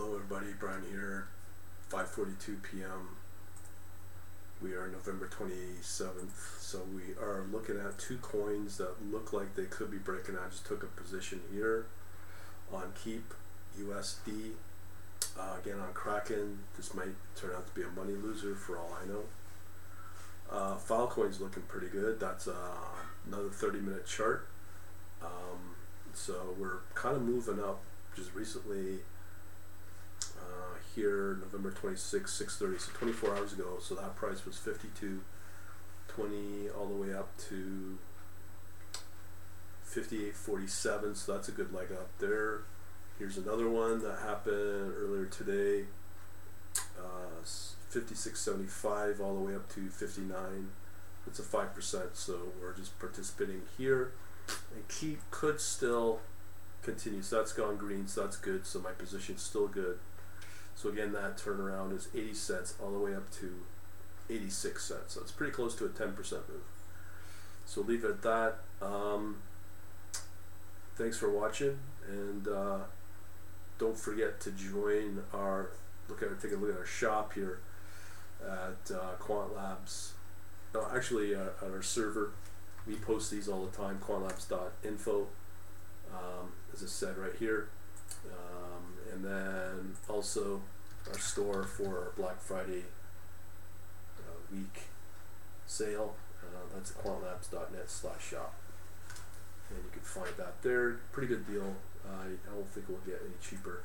Hello, everybody. Brian here. 5:42 p.m. We are November 27th, so we are looking at two coins that look like they could be breaking. I just took a position here on Keep USD. Uh, again on Kraken. This might turn out to be a money loser for all I know. Uh, Filecoin's looking pretty good. That's uh, another 30-minute chart. Um, so we're kind of moving up. Just recently here November 26, 6.30, so 24 hours ago. So that price was 52.20 all the way up to 58.47. So that's a good leg up there. Here's another one that happened earlier today. Uh, 56.75 all the way up to 59. It's a 5%, so we're just participating here. And keep could still continue. So that's gone green, so that's good. So my position's still good. So again, that turnaround is 80 cents all the way up to 86 cents. So it's pretty close to a 10% move. So leave it at that. Um, thanks for watching, and uh, don't forget to join our look at take a look at our shop here at uh, Quant Labs. No, actually, uh, at our server, we post these all the time. Quantlabs.info, um, as I said right here. Um, and then also our store for Black Friday uh, week sale. Uh, that's quantlabs.net slash shop. And you can find that there. Pretty good deal. Uh, I don't think it will get any cheaper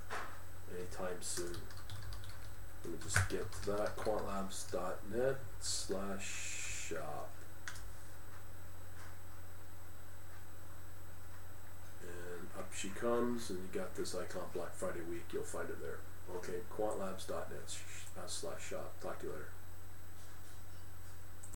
anytime soon. Let me just get to that. quantlabs.net slash shop. up she comes, and you got this icon Black Friday week. You'll find it there. Okay, quantlabs.net uh, slash shop. Talk to you later.